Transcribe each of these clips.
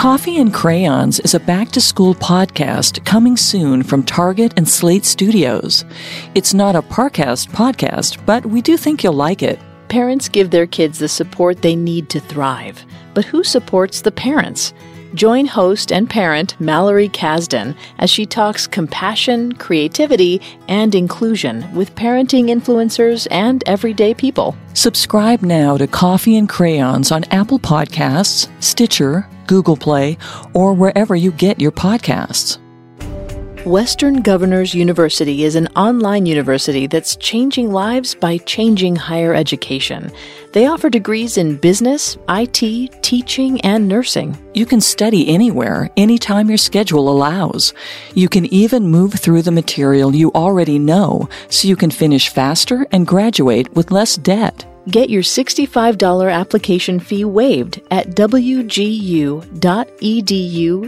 Coffee and Crayons is a back to school podcast coming soon from Target and Slate Studios. It's not a Parcast podcast, but we do think you'll like it. Parents give their kids the support they need to thrive. But who supports the parents? Join host and parent Mallory Kasdan as she talks compassion, creativity, and inclusion with parenting influencers and everyday people. Subscribe now to Coffee and Crayons on Apple Podcasts, Stitcher, Google Play, or wherever you get your podcasts. Western Governors University is an online university that's changing lives by changing higher education. They offer degrees in business, IT, teaching, and nursing. You can study anywhere, anytime your schedule allows. You can even move through the material you already know so you can finish faster and graduate with less debt. Get your $65 application fee waived at wgu.edu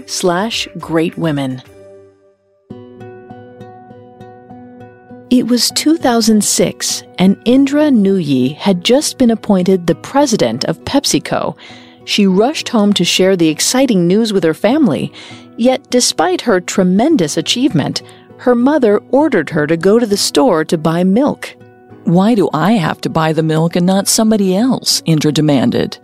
slash greatwomen. It was 2006, and Indra Nooyi had just been appointed the president of PepsiCo. She rushed home to share the exciting news with her family. Yet, despite her tremendous achievement, her mother ordered her to go to the store to buy milk. Why do I have to buy the milk and not somebody else? Indra demanded.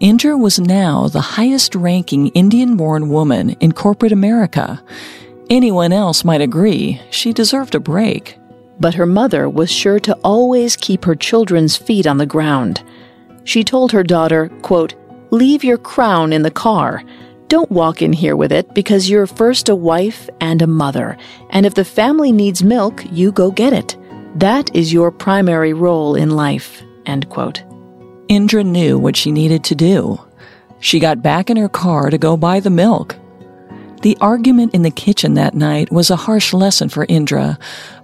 Indra was now the highest ranking Indian born woman in corporate America. Anyone else might agree she deserved a break but her mother was sure to always keep her children's feet on the ground. She told her daughter, quote, Leave your crown in the car. Don't walk in here with it because you're first a wife and a mother, and if the family needs milk, you go get it. That is your primary role in life. End quote. Indra knew what she needed to do. She got back in her car to go buy the milk. The argument in the kitchen that night was a harsh lesson for Indra,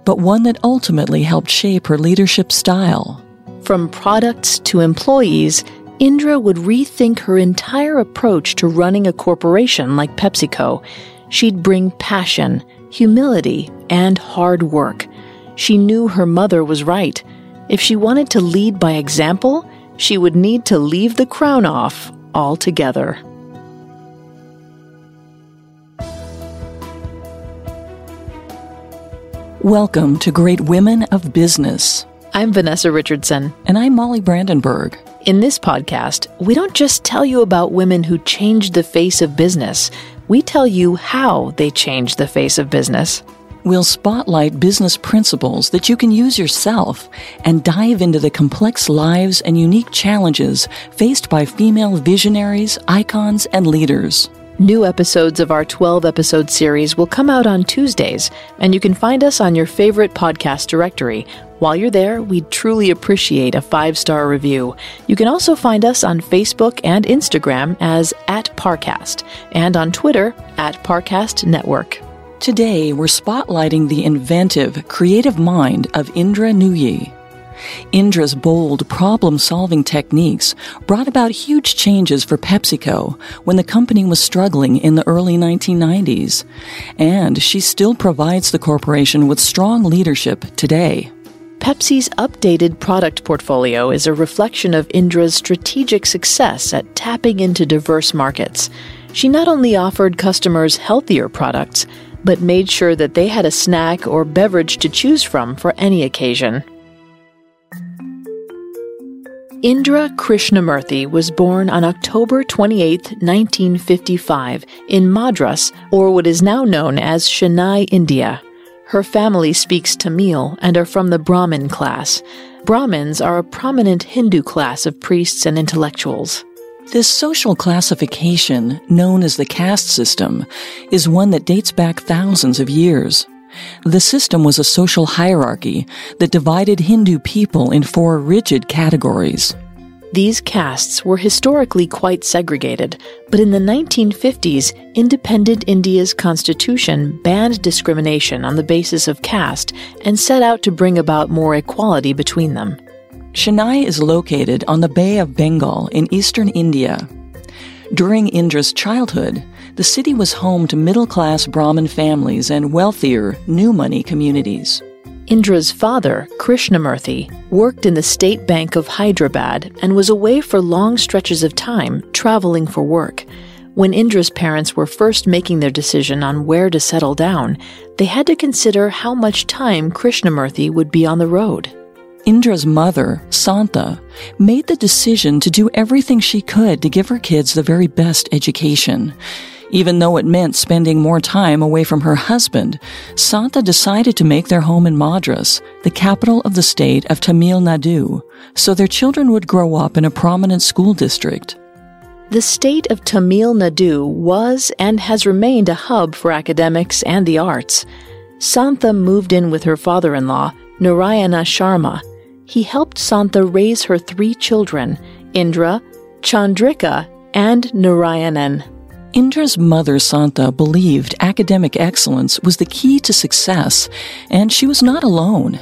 but one that ultimately helped shape her leadership style. From products to employees, Indra would rethink her entire approach to running a corporation like PepsiCo. She'd bring passion, humility, and hard work. She knew her mother was right. If she wanted to lead by example, she would need to leave the crown off altogether. Welcome to Great Women of Business. I'm Vanessa Richardson. And I'm Molly Brandenburg. In this podcast, we don't just tell you about women who changed the face of business, we tell you how they changed the face of business. We'll spotlight business principles that you can use yourself and dive into the complex lives and unique challenges faced by female visionaries, icons, and leaders. New episodes of our 12 episode series will come out on Tuesdays, and you can find us on your favorite podcast directory. While you're there, we'd truly appreciate a five star review. You can also find us on Facebook and Instagram as at Parcast, and on Twitter at Parcast Network. Today, we're spotlighting the inventive, creative mind of Indra Nooyi. Indra's bold problem solving techniques brought about huge changes for PepsiCo when the company was struggling in the early 1990s. And she still provides the corporation with strong leadership today. Pepsi's updated product portfolio is a reflection of Indra's strategic success at tapping into diverse markets. She not only offered customers healthier products, but made sure that they had a snack or beverage to choose from for any occasion. Indra Krishnamurthy was born on October 28, 1955, in Madras, or what is now known as Chennai, India. Her family speaks Tamil and are from the Brahmin class. Brahmins are a prominent Hindu class of priests and intellectuals. This social classification, known as the caste system, is one that dates back thousands of years. The system was a social hierarchy that divided Hindu people in four rigid categories. These castes were historically quite segregated, but in the 1950s, independent India's constitution banned discrimination on the basis of caste and set out to bring about more equality between them. Chennai is located on the Bay of Bengal in eastern India. During Indra's childhood, the city was home to middle class Brahmin families and wealthier, new money communities. Indra's father, Krishnamurthy, worked in the State Bank of Hyderabad and was away for long stretches of time, traveling for work. When Indra's parents were first making their decision on where to settle down, they had to consider how much time Krishnamurthy would be on the road. Indra's mother, Santha, made the decision to do everything she could to give her kids the very best education. Even though it meant spending more time away from her husband, Santha decided to make their home in Madras, the capital of the state of Tamil Nadu, so their children would grow up in a prominent school district. The state of Tamil Nadu was and has remained a hub for academics and the arts. Santha moved in with her father in law, Narayana Sharma. He helped Santha raise her three children, Indra, Chandrika, and Narayanan. Indra's mother, Santha, believed academic excellence was the key to success, and she was not alone.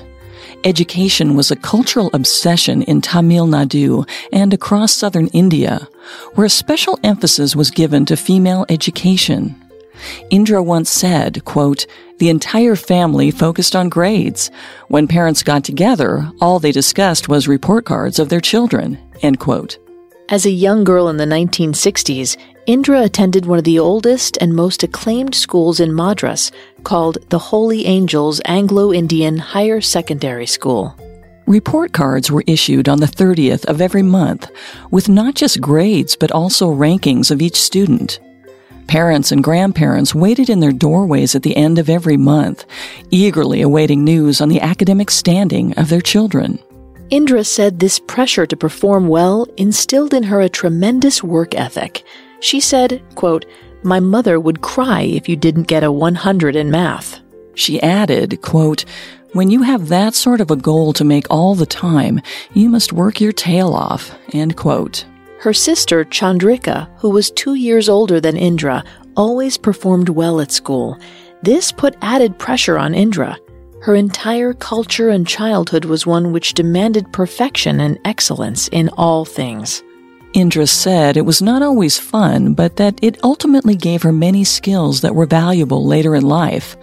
Education was a cultural obsession in Tamil Nadu and across southern India, where a special emphasis was given to female education. Indra once said, quote, the entire family focused on grades. When parents got together, all they discussed was report cards of their children, end quote. As a young girl in the 1960s, Indra attended one of the oldest and most acclaimed schools in Madras called the Holy Angels Anglo Indian Higher Secondary School. Report cards were issued on the 30th of every month, with not just grades but also rankings of each student. Parents and grandparents waited in their doorways at the end of every month, eagerly awaiting news on the academic standing of their children. Indra said this pressure to perform well instilled in her a tremendous work ethic. She said, quote, My mother would cry if you didn't get a 100 in math. She added, quote, When you have that sort of a goal to make all the time, you must work your tail off, end quote. Her sister, Chandrika, who was two years older than Indra, always performed well at school. This put added pressure on Indra. Her entire culture and childhood was one which demanded perfection and excellence in all things. Indra said it was not always fun, but that it ultimately gave her many skills that were valuable later in life.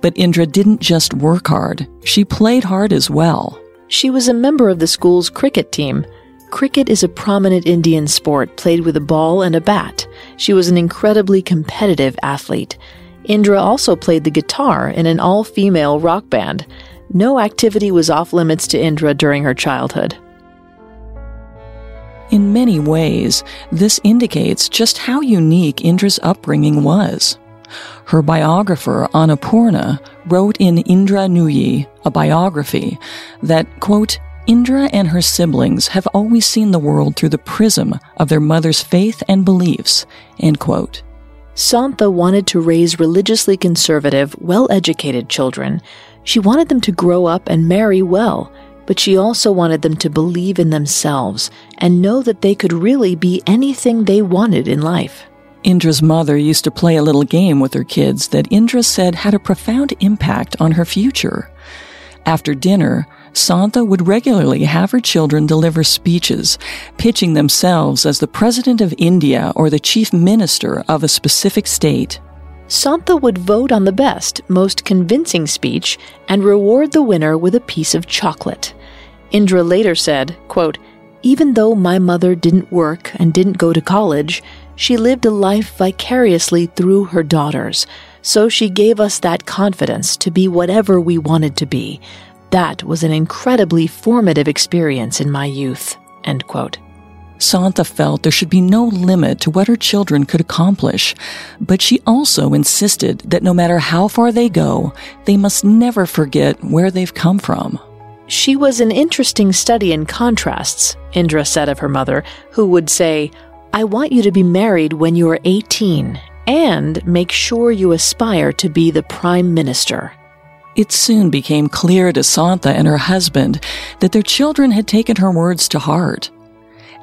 But Indra didn't just work hard, she played hard as well. She was a member of the school's cricket team. Cricket is a prominent Indian sport played with a ball and a bat. She was an incredibly competitive athlete. Indra also played the guitar in an all female rock band. No activity was off limits to Indra during her childhood. In many ways, this indicates just how unique Indra's upbringing was. Her biographer, Annapurna, wrote in Indra Nooyi, a biography, that, quote, Indra and her siblings have always seen the world through the prism of their mother's faith and beliefs, end quote. Santha wanted to raise religiously conservative, well educated children. She wanted them to grow up and marry well, but she also wanted them to believe in themselves and know that they could really be anything they wanted in life. Indra's mother used to play a little game with her kids that Indra said had a profound impact on her future. After dinner, Santha would regularly have her children deliver speeches, pitching themselves as the President of India or the Chief Minister of a specific state. Santha would vote on the best, most convincing speech and reward the winner with a piece of chocolate. Indra later said, quote, Even though my mother didn't work and didn't go to college, she lived a life vicariously through her daughters. So she gave us that confidence to be whatever we wanted to be, that was an incredibly formative experience in my youth. End quote. Santha felt there should be no limit to what her children could accomplish, but she also insisted that no matter how far they go, they must never forget where they've come from. She was an interesting study in contrasts, Indra said of her mother, who would say, I want you to be married when you are 18 and make sure you aspire to be the prime minister. It soon became clear to Santha and her husband that their children had taken her words to heart.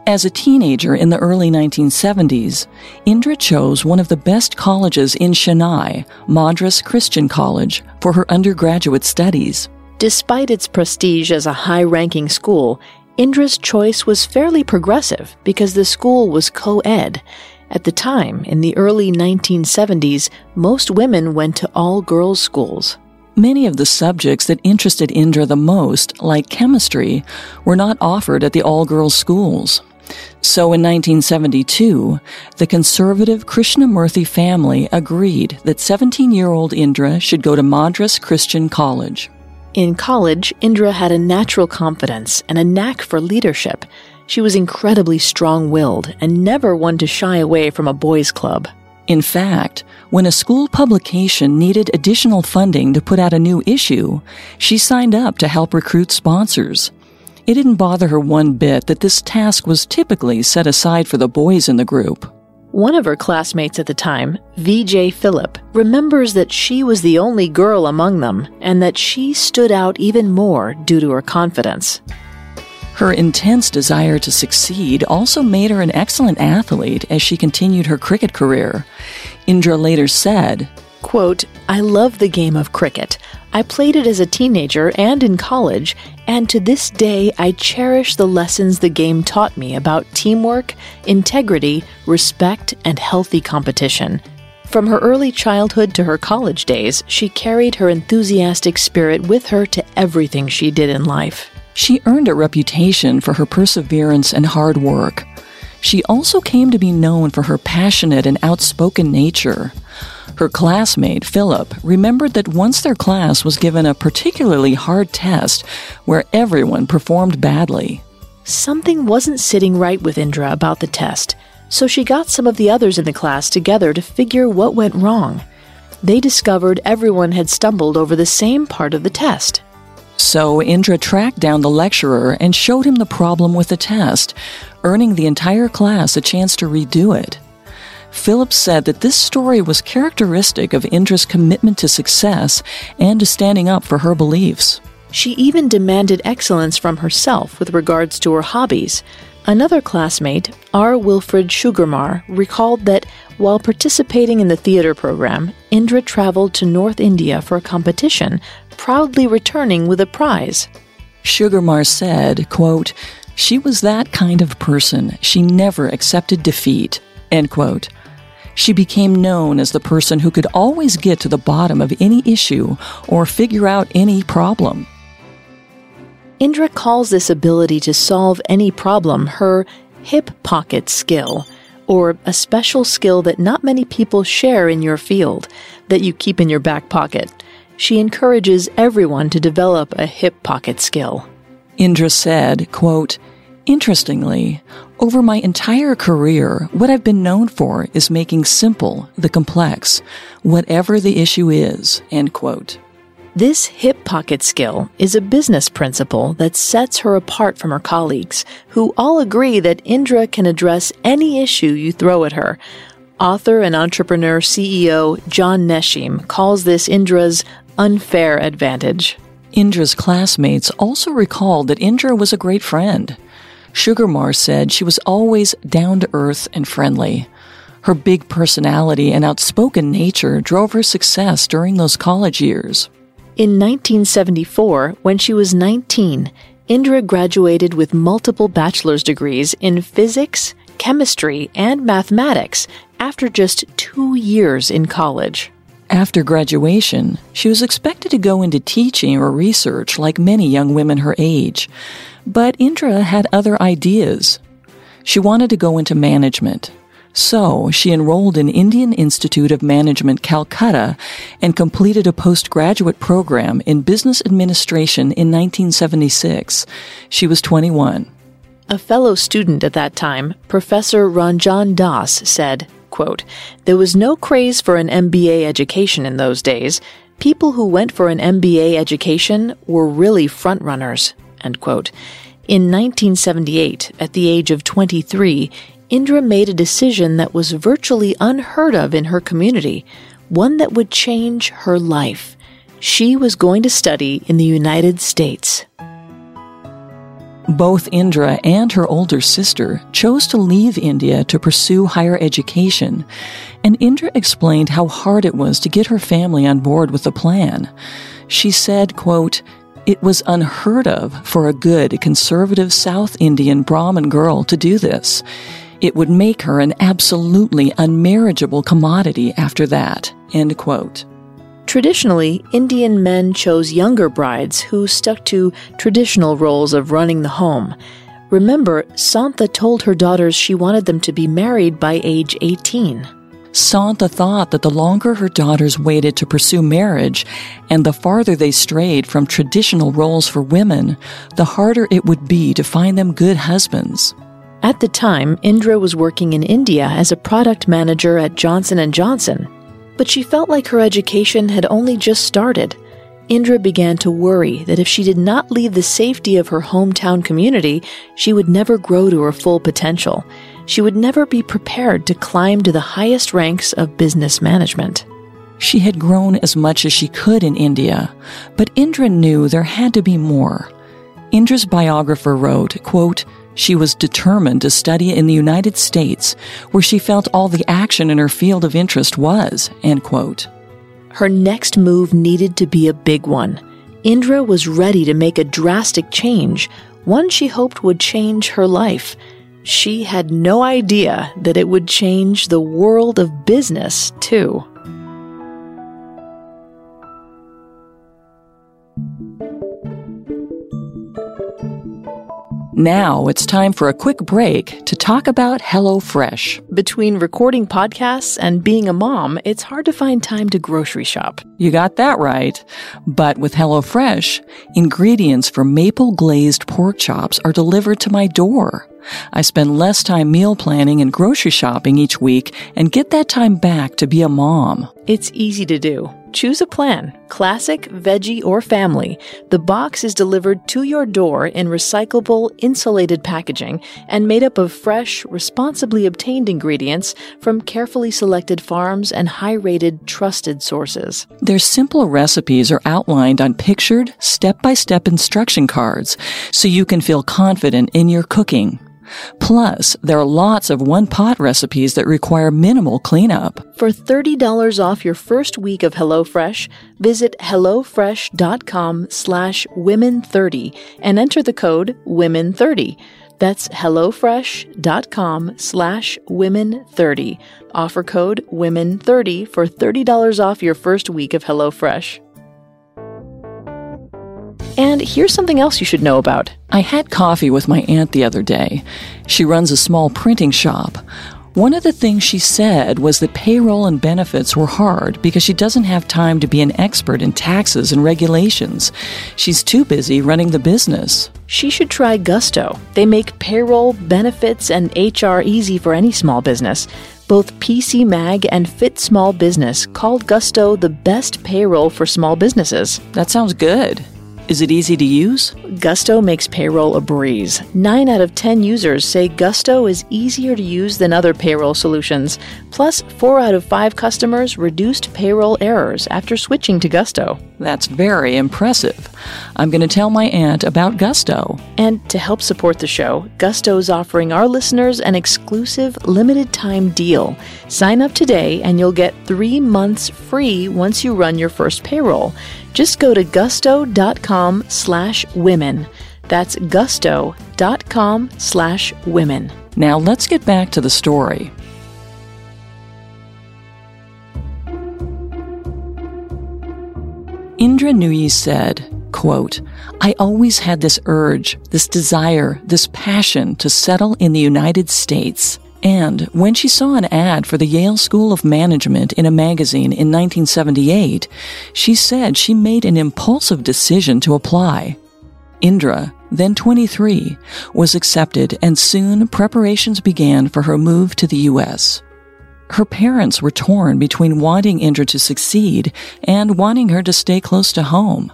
As a teenager in the early 1970s, Indra chose one of the best colleges in Chennai, Madras Christian College, for her undergraduate studies. Despite its prestige as a high ranking school, Indra's choice was fairly progressive because the school was co ed. At the time, in the early 1970s, most women went to all girls schools. Many of the subjects that interested Indra the most, like chemistry, were not offered at the all girls schools. So in 1972, the conservative Krishnamurthy family agreed that 17 year old Indra should go to Madras Christian College. In college, Indra had a natural confidence and a knack for leadership. She was incredibly strong willed and never one to shy away from a boys' club. In fact, when a school publication needed additional funding to put out a new issue, she signed up to help recruit sponsors. It didn't bother her one bit that this task was typically set aside for the boys in the group. One of her classmates at the time, VJ Phillip, remembers that she was the only girl among them and that she stood out even more due to her confidence. Her intense desire to succeed also made her an excellent athlete as she continued her cricket career. Indra later said, Quote, I love the game of cricket. I played it as a teenager and in college, and to this day I cherish the lessons the game taught me about teamwork, integrity, respect, and healthy competition. From her early childhood to her college days, she carried her enthusiastic spirit with her to everything she did in life. She earned a reputation for her perseverance and hard work. She also came to be known for her passionate and outspoken nature. Her classmate, Philip, remembered that once their class was given a particularly hard test where everyone performed badly. Something wasn't sitting right with Indra about the test, so she got some of the others in the class together to figure what went wrong. They discovered everyone had stumbled over the same part of the test. So Indra tracked down the lecturer and showed him the problem with the test, earning the entire class a chance to redo it. Phillips said that this story was characteristic of Indra's commitment to success and to standing up for her beliefs. She even demanded excellence from herself with regards to her hobbies. Another classmate, R. Wilfred Sugarmar, recalled that while participating in the theater program, Indra traveled to North India for a competition, proudly returning with a prize. Sugarmar said, quote, She was that kind of person. She never accepted defeat. End quote. She became known as the person who could always get to the bottom of any issue or figure out any problem. Indra calls this ability to solve any problem her hip pocket skill or a special skill that not many people share in your field that you keep in your back pocket. She encourages everyone to develop a hip pocket skill. Indra said, quote, Interestingly, over my entire career, what I've been known for is making simple the complex, whatever the issue is, end quote. This hip pocket skill is a business principle that sets her apart from her colleagues, who all agree that Indra can address any issue you throw at her. Author and entrepreneur CEO John Neshim calls this Indra's unfair advantage. Indra's classmates also recalled that Indra was a great friend. Sugarmar said she was always down to earth and friendly. Her big personality and outspoken nature drove her success during those college years. In 1974, when she was 19, Indra graduated with multiple bachelor's degrees in physics, chemistry, and mathematics after just two years in college. After graduation, she was expected to go into teaching or research like many young women her age. But Indra had other ideas. She wanted to go into management. So she enrolled in Indian Institute of Management, Calcutta, and completed a postgraduate program in business administration in 1976. She was 21. A fellow student at that time, Professor Ranjan Das, said, quote, There was no craze for an MBA education in those days. People who went for an MBA education were really frontrunners. End quote. In 1978, at the age of 23, Indra made a decision that was virtually unheard of in her community, one that would change her life. She was going to study in the United States. Both Indra and her older sister chose to leave India to pursue higher education, and Indra explained how hard it was to get her family on board with the plan. She said, quote, it was unheard of for a good conservative South Indian Brahmin girl to do this. It would make her an absolutely unmarriageable commodity after that. End quote. Traditionally, Indian men chose younger brides who stuck to traditional roles of running the home. Remember, Santha told her daughters she wanted them to be married by age 18. Santha thought that the longer her daughters waited to pursue marriage and the farther they strayed from traditional roles for women, the harder it would be to find them good husbands. At the time, Indra was working in India as a product manager at Johnson & Johnson, but she felt like her education had only just started. Indra began to worry that if she did not leave the safety of her hometown community, she would never grow to her full potential. She would never be prepared to climb to the highest ranks of business management. She had grown as much as she could in India, but Indra knew there had to be more. Indra's biographer wrote, quote, she was determined to study in the United States, where she felt all the action in her field of interest was, end quote. Her next move needed to be a big one. Indra was ready to make a drastic change, one she hoped would change her life. She had no idea that it would change the world of business, too. Now it's time for a quick break to talk about HelloFresh. Between recording podcasts and being a mom, it's hard to find time to grocery shop. You got that right. But with HelloFresh, ingredients for maple glazed pork chops are delivered to my door. I spend less time meal planning and grocery shopping each week and get that time back to be a mom. It's easy to do. Choose a plan classic, veggie, or family. The box is delivered to your door in recyclable, insulated packaging and made up of fresh, responsibly obtained ingredients from carefully selected farms and high rated, trusted sources. Their simple recipes are outlined on pictured, step by step instruction cards so you can feel confident in your cooking. Plus, there are lots of one pot recipes that require minimal cleanup. For $30 off your first week of HelloFresh, visit HelloFresh.com slash women30 and enter the code WOMEN30. That's HelloFresh.com slash women30. Offer code WOMEN30 for $30 off your first week of HelloFresh. And here's something else you should know about. I had coffee with my aunt the other day. She runs a small printing shop. One of the things she said was that payroll and benefits were hard because she doesn't have time to be an expert in taxes and regulations. She's too busy running the business. She should try Gusto. They make payroll, benefits, and HR easy for any small business. Both PC Mag and Fit Small Business called Gusto the best payroll for small businesses. That sounds good. Is it easy to use? Gusto makes payroll a breeze. 9 out of 10 users say Gusto is easier to use than other payroll solutions. Plus, 4 out of 5 customers reduced payroll errors after switching to Gusto. That's very impressive. I'm going to tell my aunt about Gusto. And to help support the show, Gusto is offering our listeners an exclusive limited time deal. Sign up today and you'll get 3 months free once you run your first payroll. Just go to gusto.com slash women. That's gusto.com slash women. Now let's get back to the story. Indra Nooyi said, quote, I always had this urge, this desire, this passion to settle in the United States. And when she saw an ad for the Yale School of Management in a magazine in 1978, she said she made an impulsive decision to apply. Indra, then 23, was accepted and soon preparations began for her move to the U.S. Her parents were torn between wanting Indra to succeed and wanting her to stay close to home.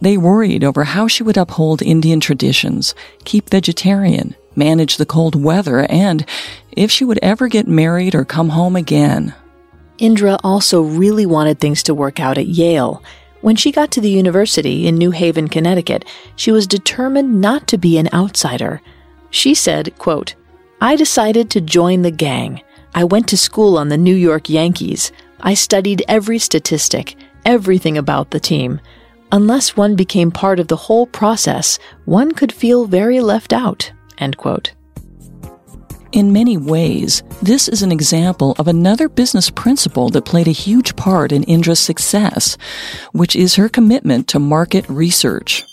They worried over how she would uphold Indian traditions, keep vegetarian, manage the cold weather, and if she would ever get married or come home again. Indra also really wanted things to work out at Yale. When she got to the university in New Haven, Connecticut, she was determined not to be an outsider. She said, quote, I decided to join the gang. I went to school on the New York Yankees. I studied every statistic, everything about the team. Unless one became part of the whole process, one could feel very left out. End quote. In many ways, this is an example of another business principle that played a huge part in Indra's success, which is her commitment to market research.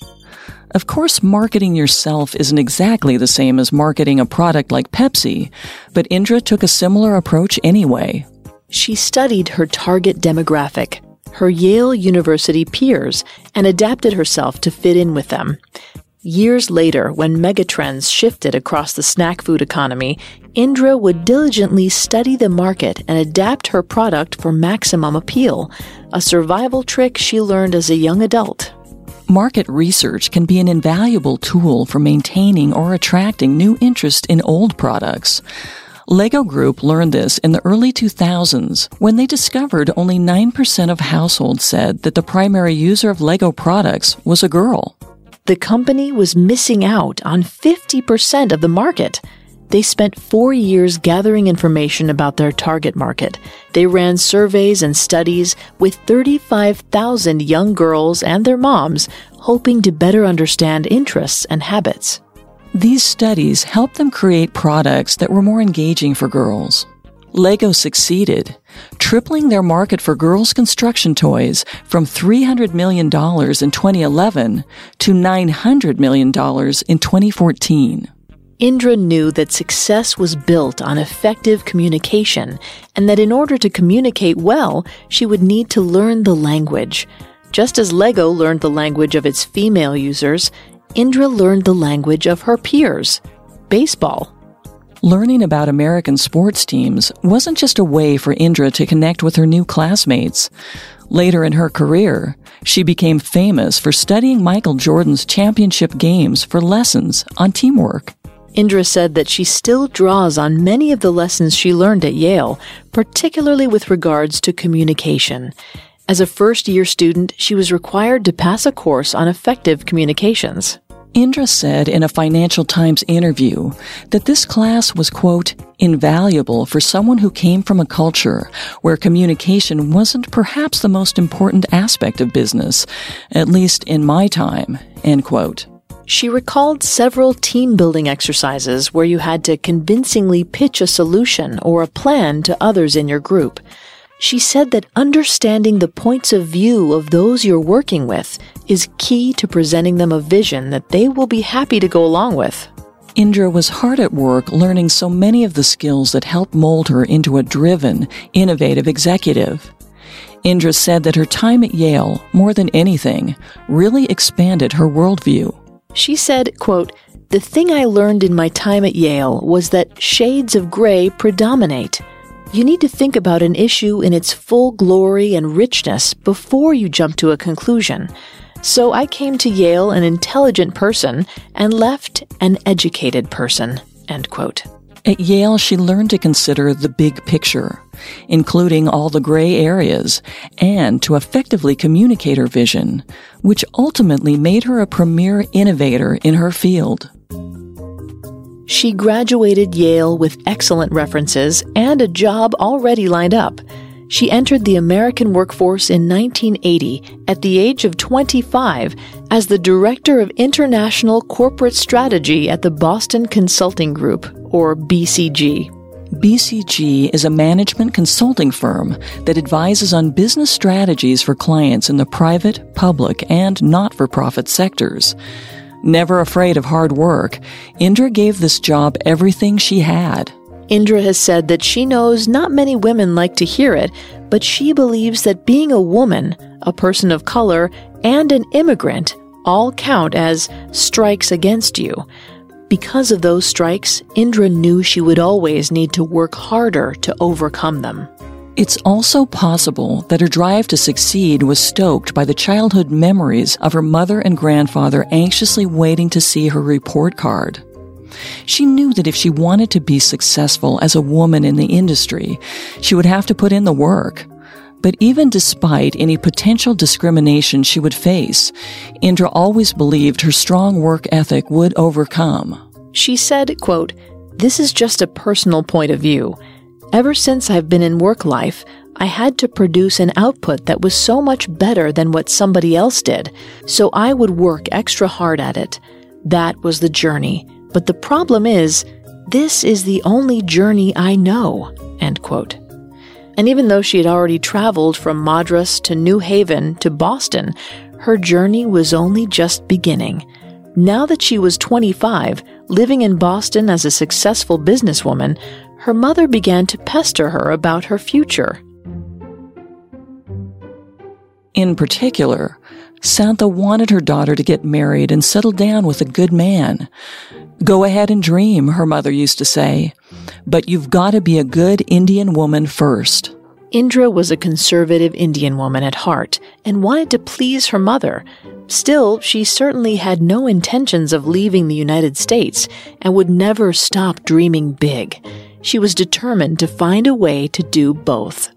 Of course, marketing yourself isn't exactly the same as marketing a product like Pepsi, but Indra took a similar approach anyway. She studied her target demographic, her Yale University peers, and adapted herself to fit in with them. Years later, when megatrends shifted across the snack food economy, Indra would diligently study the market and adapt her product for maximum appeal, a survival trick she learned as a young adult. Market research can be an invaluable tool for maintaining or attracting new interest in old products. Lego Group learned this in the early 2000s when they discovered only 9% of households said that the primary user of Lego products was a girl the company was missing out on 50% of the market. They spent four years gathering information about their target market. They ran surveys and studies with 35,000 young girls and their moms, hoping to better understand interests and habits. These studies helped them create products that were more engaging for girls. Lego succeeded, tripling their market for girls' construction toys from $300 million in 2011 to $900 million in 2014. Indra knew that success was built on effective communication and that in order to communicate well, she would need to learn the language. Just as Lego learned the language of its female users, Indra learned the language of her peers baseball. Learning about American sports teams wasn't just a way for Indra to connect with her new classmates. Later in her career, she became famous for studying Michael Jordan's championship games for lessons on teamwork. Indra said that she still draws on many of the lessons she learned at Yale, particularly with regards to communication. As a first year student, she was required to pass a course on effective communications. Indra said in a Financial Times interview that this class was, quote, invaluable for someone who came from a culture where communication wasn't perhaps the most important aspect of business, at least in my time, end quote. She recalled several team building exercises where you had to convincingly pitch a solution or a plan to others in your group. She said that understanding the points of view of those you're working with is key to presenting them a vision that they will be happy to go along with. Indra was hard at work learning so many of the skills that helped mold her into a driven, innovative executive. Indra said that her time at Yale, more than anything, really expanded her worldview. She said, quote, The thing I learned in my time at Yale was that shades of gray predominate you need to think about an issue in its full glory and richness before you jump to a conclusion. So I came to Yale an intelligent person and left an educated person. End quote. At Yale, she learned to consider the big picture, including all the gray areas, and to effectively communicate her vision, which ultimately made her a premier innovator in her field. She graduated Yale with excellent references and a job already lined up. She entered the American workforce in 1980 at the age of 25 as the Director of International Corporate Strategy at the Boston Consulting Group, or BCG. BCG is a management consulting firm that advises on business strategies for clients in the private, public, and not for profit sectors. Never afraid of hard work, Indra gave this job everything she had. Indra has said that she knows not many women like to hear it, but she believes that being a woman, a person of color, and an immigrant all count as strikes against you. Because of those strikes, Indra knew she would always need to work harder to overcome them. It's also possible that her drive to succeed was stoked by the childhood memories of her mother and grandfather anxiously waiting to see her report card. She knew that if she wanted to be successful as a woman in the industry, she would have to put in the work. But even despite any potential discrimination she would face, Indra always believed her strong work ethic would overcome. She said, quote, This is just a personal point of view. Ever since I've been in work life, I had to produce an output that was so much better than what somebody else did, so I would work extra hard at it. That was the journey. But the problem is, this is the only journey I know. End quote. And even though she had already traveled from Madras to New Haven to Boston, her journey was only just beginning. Now that she was 25, living in Boston as a successful businesswoman, her mother began to pester her about her future. In particular, Santha wanted her daughter to get married and settle down with a good man. Go ahead and dream, her mother used to say, but you've got to be a good Indian woman first. Indra was a conservative Indian woman at heart and wanted to please her mother. Still, she certainly had no intentions of leaving the United States and would never stop dreaming big. She was determined to find a way to do both.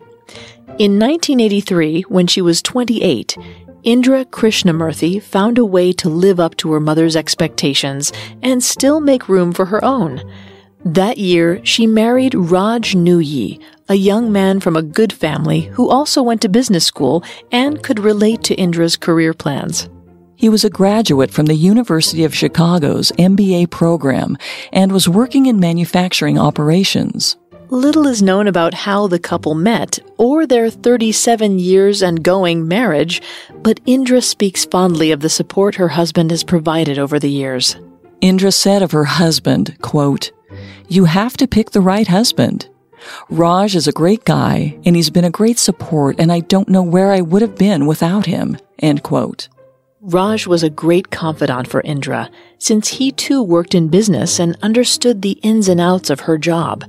In 1983, when she was 28, Indra Krishnamurthy found a way to live up to her mother's expectations and still make room for her own. That year, she married Raj Nooyi, a young man from a good family who also went to business school and could relate to Indra's career plans. He was a graduate from the University of Chicago's MBA program and was working in manufacturing operations. Little is known about how the couple met or their 37 years and going marriage, but Indra speaks fondly of the support her husband has provided over the years. Indra said of her husband, quote, you have to pick the right husband. Raj is a great guy, and he's been a great support, and I don't know where I would have been without him. End quote. Raj was a great confidant for Indra, since he too worked in business and understood the ins and outs of her job.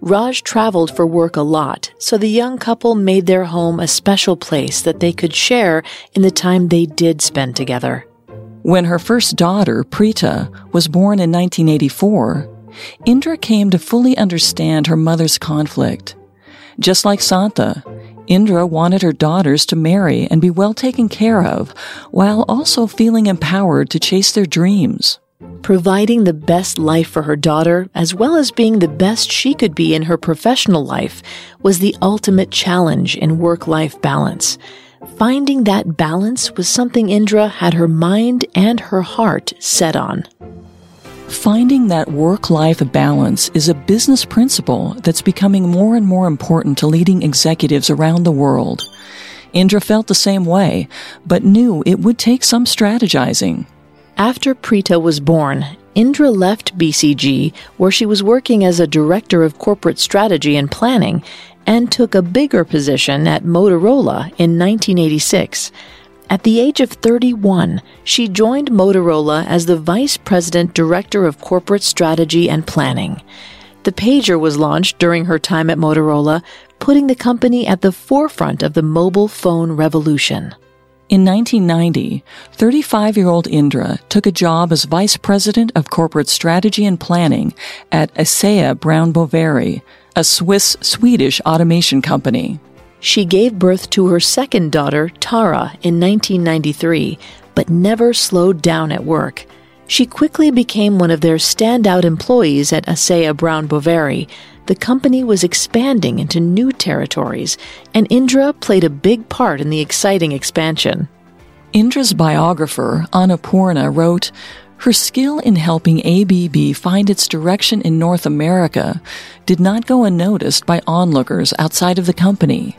Raj traveled for work a lot, so the young couple made their home a special place that they could share in the time they did spend together. When her first daughter, Preeta, was born in 1984, Indra came to fully understand her mother's conflict. Just like Santha, Indra wanted her daughters to marry and be well taken care of, while also feeling empowered to chase their dreams. Providing the best life for her daughter, as well as being the best she could be in her professional life, was the ultimate challenge in work life balance. Finding that balance was something Indra had her mind and her heart set on. Finding that work life balance is a business principle that's becoming more and more important to leading executives around the world. Indra felt the same way, but knew it would take some strategizing. After Preeta was born, Indra left BCG, where she was working as a director of corporate strategy and planning, and took a bigger position at Motorola in 1986. At the age of 31, she joined Motorola as the Vice President Director of Corporate Strategy and Planning. The pager was launched during her time at Motorola, putting the company at the forefront of the mobile phone revolution. In 1990, 35 year old Indra took a job as Vice President of Corporate Strategy and Planning at ASEA Brown Boveri, a Swiss Swedish automation company. She gave birth to her second daughter, Tara, in 1993, but never slowed down at work. She quickly became one of their standout employees at ASEA Brown Boveri. The company was expanding into new territories, and Indra played a big part in the exciting expansion. Indra's biographer, Annapurna, wrote, her skill in helping ABB find its direction in North America did not go unnoticed by onlookers outside of the company.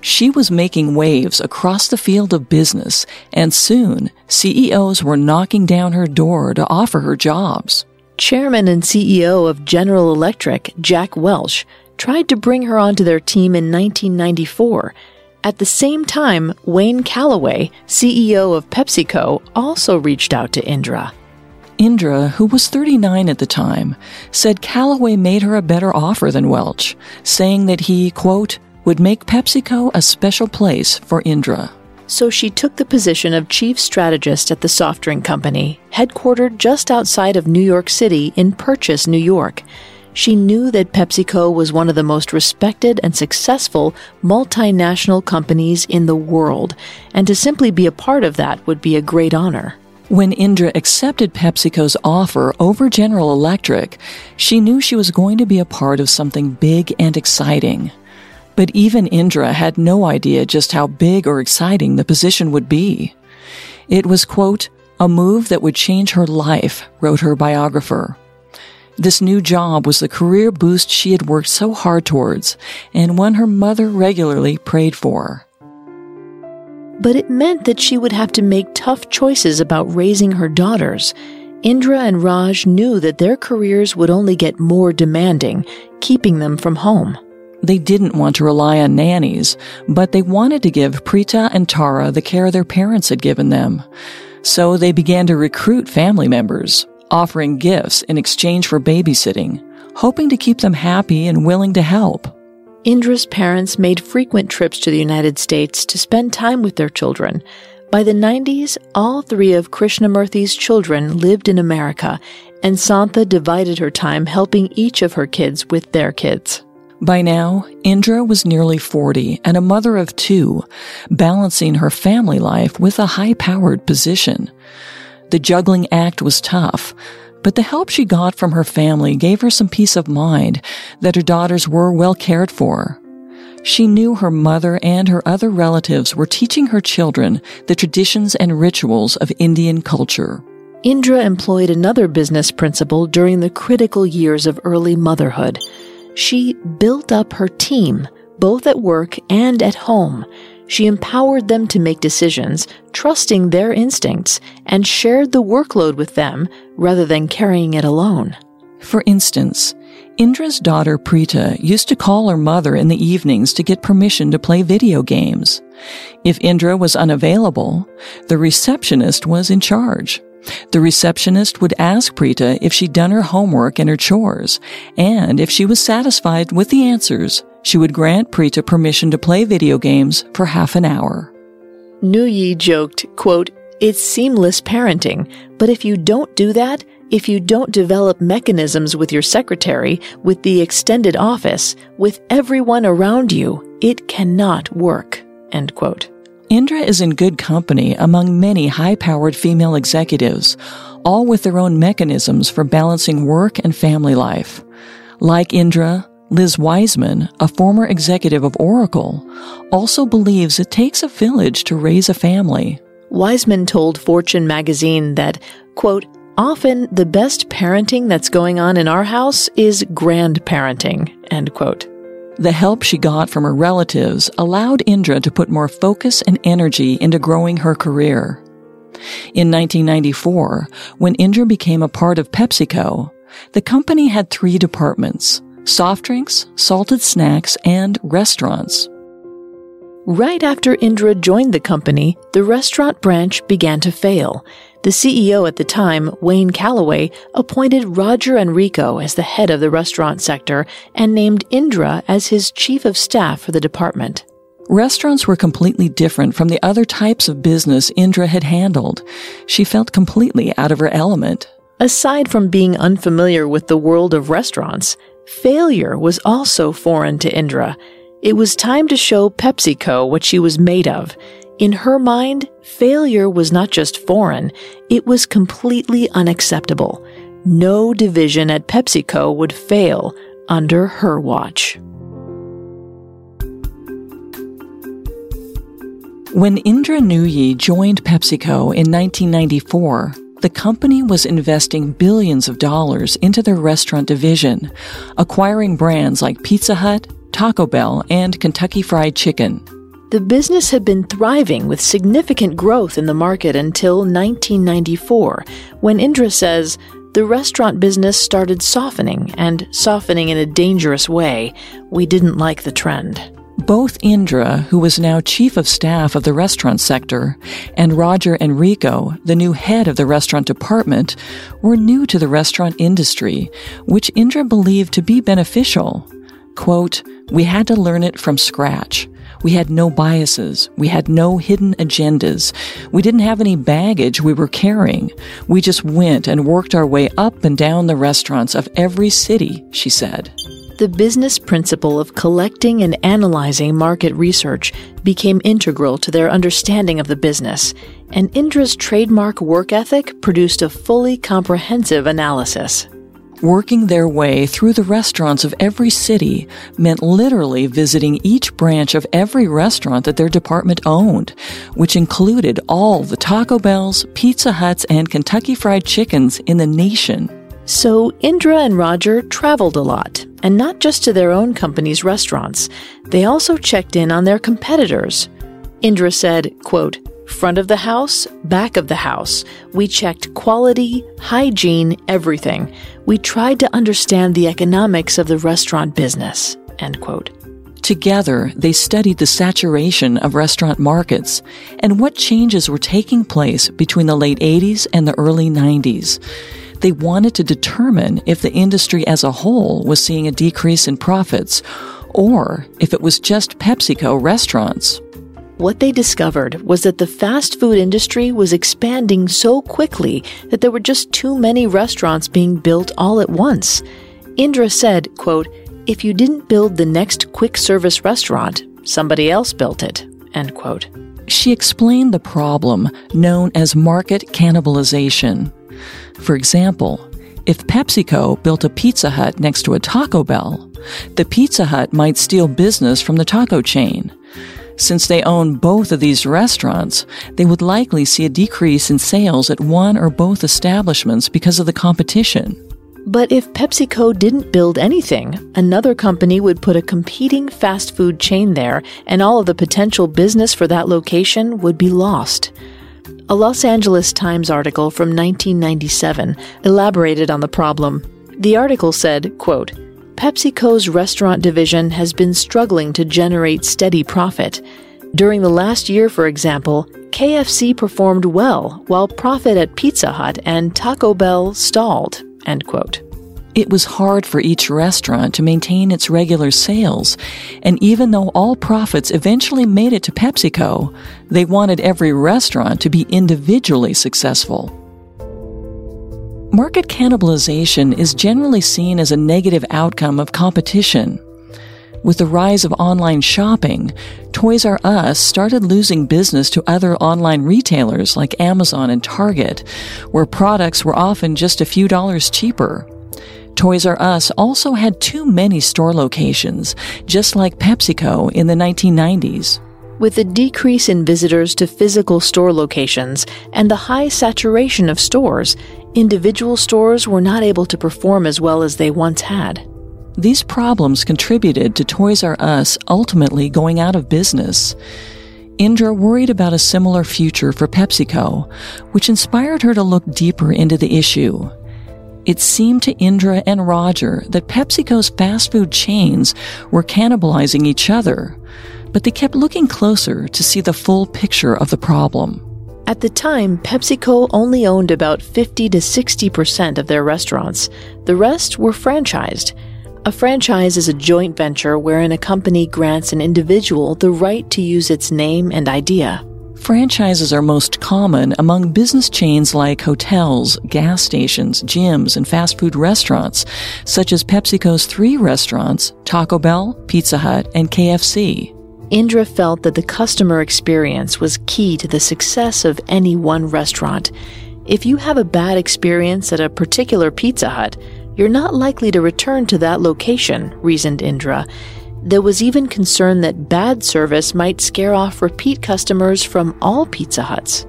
She was making waves across the field of business, and soon CEOs were knocking down her door to offer her jobs. Chairman and CEO of General Electric, Jack Welch, tried to bring her onto their team in 1994. At the same time, Wayne Calloway, CEO of PepsiCo, also reached out to Indra. Indra, who was 39 at the time, said Calloway made her a better offer than Welch, saying that he, quote, would make PepsiCo a special place for Indra. So she took the position of chief strategist at the soft drink company, headquartered just outside of New York City in Purchase, New York. She knew that PepsiCo was one of the most respected and successful multinational companies in the world, and to simply be a part of that would be a great honor. When Indra accepted PepsiCo's offer over General Electric, she knew she was going to be a part of something big and exciting. But even Indra had no idea just how big or exciting the position would be. It was, quote, a move that would change her life, wrote her biographer. This new job was the career boost she had worked so hard towards, and one her mother regularly prayed for. But it meant that she would have to make tough choices about raising her daughters. Indra and Raj knew that their careers would only get more demanding, keeping them from home. They didn't want to rely on nannies, but they wanted to give Prita and Tara the care their parents had given them. So they began to recruit family members, offering gifts in exchange for babysitting, hoping to keep them happy and willing to help. Indra's parents made frequent trips to the United States to spend time with their children. By the 90s, all three of Krishnamurthy's children lived in America, and Santha divided her time helping each of her kids with their kids. By now, Indra was nearly 40 and a mother of two, balancing her family life with a high powered position. The juggling act was tough, but the help she got from her family gave her some peace of mind that her daughters were well cared for. She knew her mother and her other relatives were teaching her children the traditions and rituals of Indian culture. Indra employed another business principle during the critical years of early motherhood she built up her team, both at work and at home. She empowered them to make decisions, trusting their instincts, and shared the workload with them rather than carrying it alone. For instance, Indra's daughter Preeta used to call her mother in the evenings to get permission to play video games. If Indra was unavailable, the receptionist was in charge. The receptionist would ask Preeta if she'd done her homework and her chores, and if she was satisfied with the answers, she would grant Preeta permission to play video games for half an hour. Nooyi joked, quote, It's seamless parenting, but if you don't do that, if you don't develop mechanisms with your secretary, with the extended office, with everyone around you, it cannot work. End quote. Indra is in good company among many high powered female executives, all with their own mechanisms for balancing work and family life. Like Indra, Liz Wiseman, a former executive of Oracle, also believes it takes a village to raise a family. Wiseman told Fortune magazine that, quote, often the best parenting that's going on in our house is grandparenting, end quote. The help she got from her relatives allowed Indra to put more focus and energy into growing her career. In 1994, when Indra became a part of PepsiCo, the company had three departments soft drinks, salted snacks, and restaurants. Right after Indra joined the company, the restaurant branch began to fail. The CEO at the time, Wayne Calloway, appointed Roger Enrico as the head of the restaurant sector and named Indra as his chief of staff for the department. Restaurants were completely different from the other types of business Indra had handled. She felt completely out of her element. Aside from being unfamiliar with the world of restaurants, failure was also foreign to Indra. It was time to show PepsiCo what she was made of. In her mind, failure was not just foreign, it was completely unacceptable. No division at PepsiCo would fail under her watch. When Indra Nooyi joined PepsiCo in 1994, the company was investing billions of dollars into their restaurant division, acquiring brands like Pizza Hut, Taco Bell, and Kentucky Fried Chicken. The business had been thriving with significant growth in the market until 1994, when Indra says the restaurant business started softening, and softening in a dangerous way. We didn't like the trend. Both Indra, who was now chief of staff of the restaurant sector, and Roger Enrico, the new head of the restaurant department, were new to the restaurant industry, which Indra believed to be beneficial. Quote, we had to learn it from scratch. We had no biases. We had no hidden agendas. We didn't have any baggage we were carrying. We just went and worked our way up and down the restaurants of every city, she said. The business principle of collecting and analyzing market research became integral to their understanding of the business, and Indra's trademark work ethic produced a fully comprehensive analysis. Working their way through the restaurants of every city meant literally visiting each branch of every restaurant that their department owned, which included all the Taco Bells, Pizza Huts, and Kentucky Fried Chickens in the nation. So Indra and Roger traveled a lot, and not just to their own company's restaurants. They also checked in on their competitors. Indra said, quote, Front of the house, back of the house. We checked quality, hygiene, everything. We tried to understand the economics of the restaurant business. End quote. Together, they studied the saturation of restaurant markets and what changes were taking place between the late 80s and the early 90s. They wanted to determine if the industry as a whole was seeing a decrease in profits or if it was just PepsiCo restaurants. What they discovered was that the fast food industry was expanding so quickly that there were just too many restaurants being built all at once. Indra said, quote, if you didn't build the next quick service restaurant, somebody else built it. End quote. She explained the problem known as market cannibalization. For example, if PepsiCo built a Pizza Hut next to a Taco Bell, the Pizza Hut might steal business from the taco chain. Since they own both of these restaurants, they would likely see a decrease in sales at one or both establishments because of the competition. But if PepsiCo didn't build anything, another company would put a competing fast food chain there, and all of the potential business for that location would be lost. A Los Angeles Times article from 1997 elaborated on the problem. The article said, quote, PepsiCo's restaurant division has been struggling to generate steady profit. During the last year, for example, KFC performed well, while profit at Pizza Hut and Taco Bell stalled. End quote. It was hard for each restaurant to maintain its regular sales, and even though all profits eventually made it to PepsiCo, they wanted every restaurant to be individually successful. Market cannibalization is generally seen as a negative outcome of competition. With the rise of online shopping, Toys R Us started losing business to other online retailers like Amazon and Target, where products were often just a few dollars cheaper. Toys R Us also had too many store locations, just like PepsiCo in the 1990s. With the decrease in visitors to physical store locations and the high saturation of stores, individual stores were not able to perform as well as they once had. These problems contributed to Toys R Us ultimately going out of business. Indra worried about a similar future for PepsiCo, which inspired her to look deeper into the issue. It seemed to Indra and Roger that PepsiCo's fast food chains were cannibalizing each other, but they kept looking closer to see the full picture of the problem. At the time, PepsiCo only owned about 50 to 60% of their restaurants. The rest were franchised. A franchise is a joint venture wherein a company grants an individual the right to use its name and idea. Franchises are most common among business chains like hotels, gas stations, gyms, and fast food restaurants, such as PepsiCo's three restaurants Taco Bell, Pizza Hut, and KFC. Indra felt that the customer experience was key to the success of any one restaurant. If you have a bad experience at a particular Pizza Hut, you're not likely to return to that location, reasoned Indra. There was even concern that bad service might scare off repeat customers from all Pizza Huts.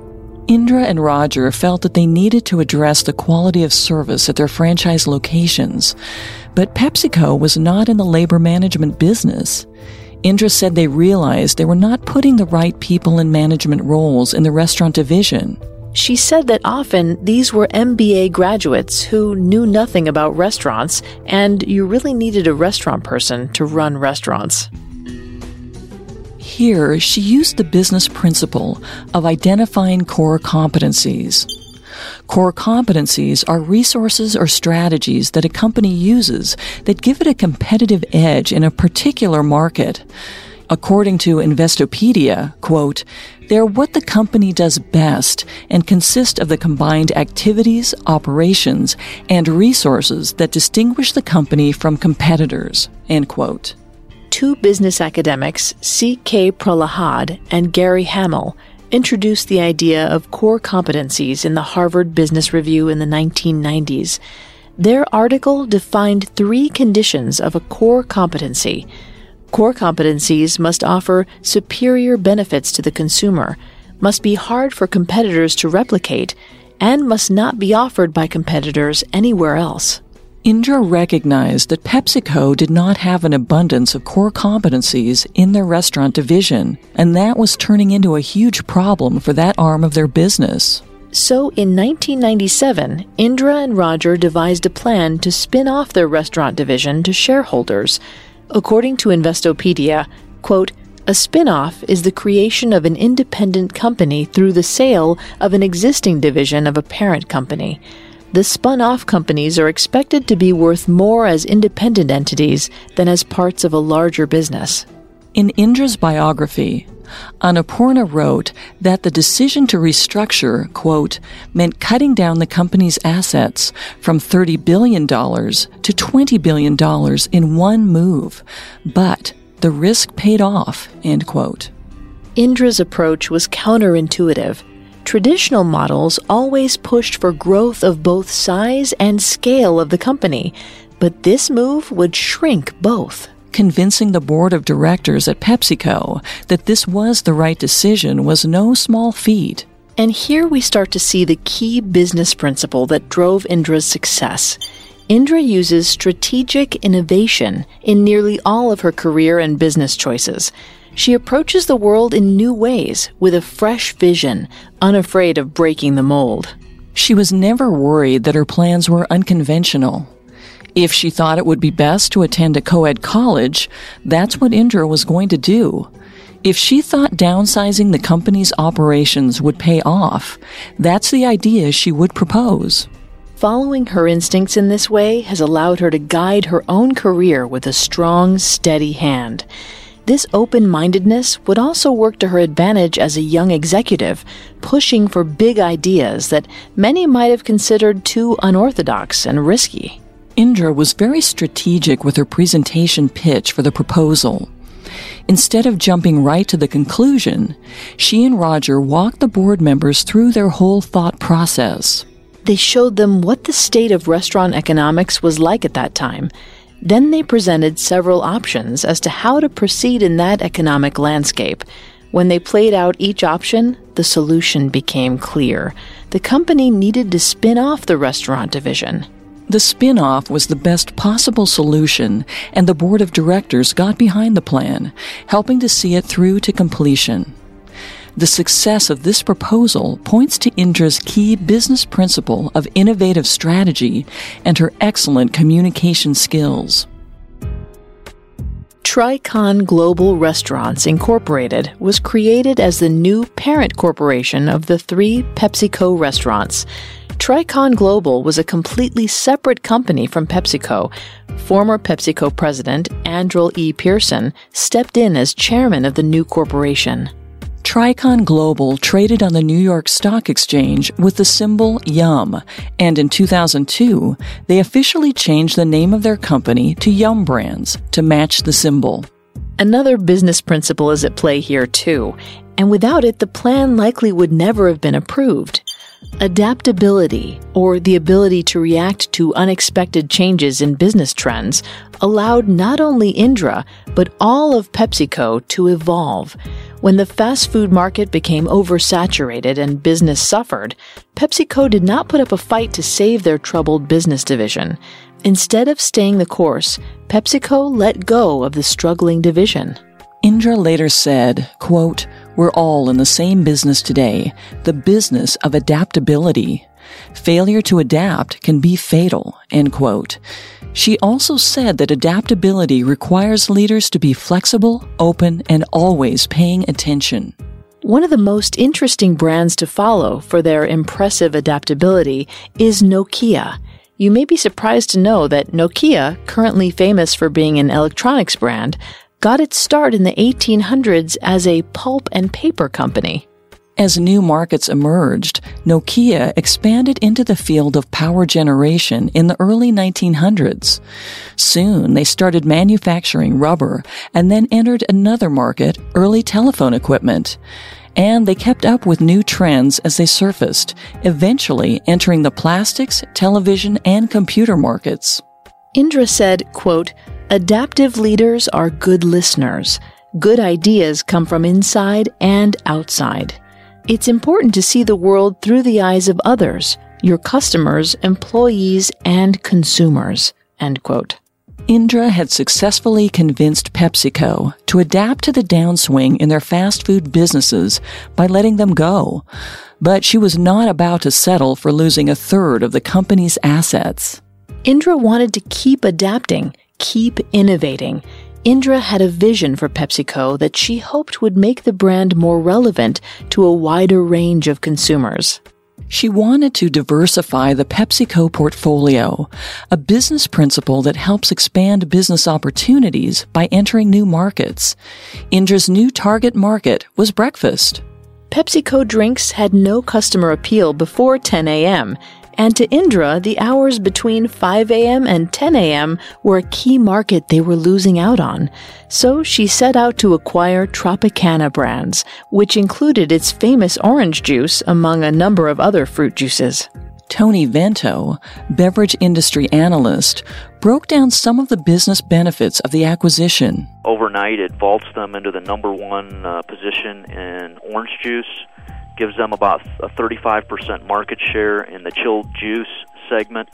Indra and Roger felt that they needed to address the quality of service at their franchise locations, but PepsiCo was not in the labor management business. Indra said they realized they were not putting the right people in management roles in the restaurant division. She said that often these were MBA graduates who knew nothing about restaurants, and you really needed a restaurant person to run restaurants. Here, she used the business principle of identifying core competencies. Core competencies are resources or strategies that a company uses that give it a competitive edge in a particular market. According to Investopedia, quote, they're what the company does best and consist of the combined activities, operations, and resources that distinguish the company from competitors, end quote. Two business academics, C.K. Prahalad and Gary Hamel, introduced the idea of core competencies in the Harvard Business Review in the 1990s. Their article defined three conditions of a core competency Core competencies must offer superior benefits to the consumer, must be hard for competitors to replicate, and must not be offered by competitors anywhere else. Indra recognized that PepsiCo did not have an abundance of core competencies in their restaurant division, and that was turning into a huge problem for that arm of their business. So in 1997, Indra and Roger devised a plan to spin off their restaurant division to shareholders. According to Investopedia, quote, a spin-off is the creation of an independent company through the sale of an existing division of a parent company. The spun-off companies are expected to be worth more as independent entities than as parts of a larger business. In Indra's biography, Annapurna wrote that the decision to restructure, quote, meant cutting down the company's assets from $30 billion to $20 billion in one move. But the risk paid off, end quote. Indra's approach was counterintuitive. Traditional models always pushed for growth of both size and scale of the company, but this move would shrink both. Convincing the board of directors at PepsiCo that this was the right decision was no small feat. And here we start to see the key business principle that drove Indra's success. Indra uses strategic innovation in nearly all of her career and business choices. She approaches the world in new ways with a fresh vision, unafraid of breaking the mold. She was never worried that her plans were unconventional. If she thought it would be best to attend a co ed college, that's what Indra was going to do. If she thought downsizing the company's operations would pay off, that's the idea she would propose. Following her instincts in this way has allowed her to guide her own career with a strong, steady hand. This open mindedness would also work to her advantage as a young executive, pushing for big ideas that many might have considered too unorthodox and risky. Indra was very strategic with her presentation pitch for the proposal. Instead of jumping right to the conclusion, she and Roger walked the board members through their whole thought process. They showed them what the state of restaurant economics was like at that time. Then they presented several options as to how to proceed in that economic landscape. When they played out each option, the solution became clear. The company needed to spin off the restaurant division. The spin off was the best possible solution, and the board of directors got behind the plan, helping to see it through to completion. The success of this proposal points to Indra's key business principle of innovative strategy and her excellent communication skills. Tricon Global Restaurants Incorporated was created as the new parent corporation of the three PepsiCo restaurants. Tricon Global was a completely separate company from PepsiCo. Former PepsiCo president Andrall E. Pearson stepped in as chairman of the new corporation. Tricon Global traded on the New York Stock Exchange with the symbol YUM, and in 2002, they officially changed the name of their company to Yum Brands to match the symbol. Another business principle is at play here, too, and without it, the plan likely would never have been approved. Adaptability, or the ability to react to unexpected changes in business trends, allowed not only Indra, but all of PepsiCo to evolve. When the fast food market became oversaturated and business suffered, PepsiCo did not put up a fight to save their troubled business division. Instead of staying the course, PepsiCo let go of the struggling division. Indra later said, quote, We're all in the same business today, the business of adaptability. Failure to adapt can be fatal, end quote. She also said that adaptability requires leaders to be flexible, open, and always paying attention. One of the most interesting brands to follow for their impressive adaptability is Nokia. You may be surprised to know that Nokia, currently famous for being an electronics brand, got its start in the 1800s as a pulp and paper company. As new markets emerged, Nokia expanded into the field of power generation in the early 1900s. Soon they started manufacturing rubber and then entered another market, early telephone equipment. And they kept up with new trends as they surfaced, eventually entering the plastics, television, and computer markets. Indra said, quote, Adaptive leaders are good listeners. Good ideas come from inside and outside. It's important to see the world through the eyes of others, your customers, employees, and consumers. End quote. Indra had successfully convinced PepsiCo to adapt to the downswing in their fast food businesses by letting them go. But she was not about to settle for losing a third of the company's assets. Indra wanted to keep adapting, keep innovating. Indra had a vision for PepsiCo that she hoped would make the brand more relevant to a wider range of consumers. She wanted to diversify the PepsiCo portfolio, a business principle that helps expand business opportunities by entering new markets. Indra's new target market was breakfast. PepsiCo drinks had no customer appeal before 10 a.m., and to Indra, the hours between 5 a.m. and 10 a.m. were a key market they were losing out on. So she set out to acquire Tropicana brands, which included its famous orange juice among a number of other fruit juices. Tony Vento, beverage industry analyst, broke down some of the business benefits of the acquisition. Overnight, it vaults them into the number one uh, position in orange juice gives them about a 35% market share in the chilled juice segment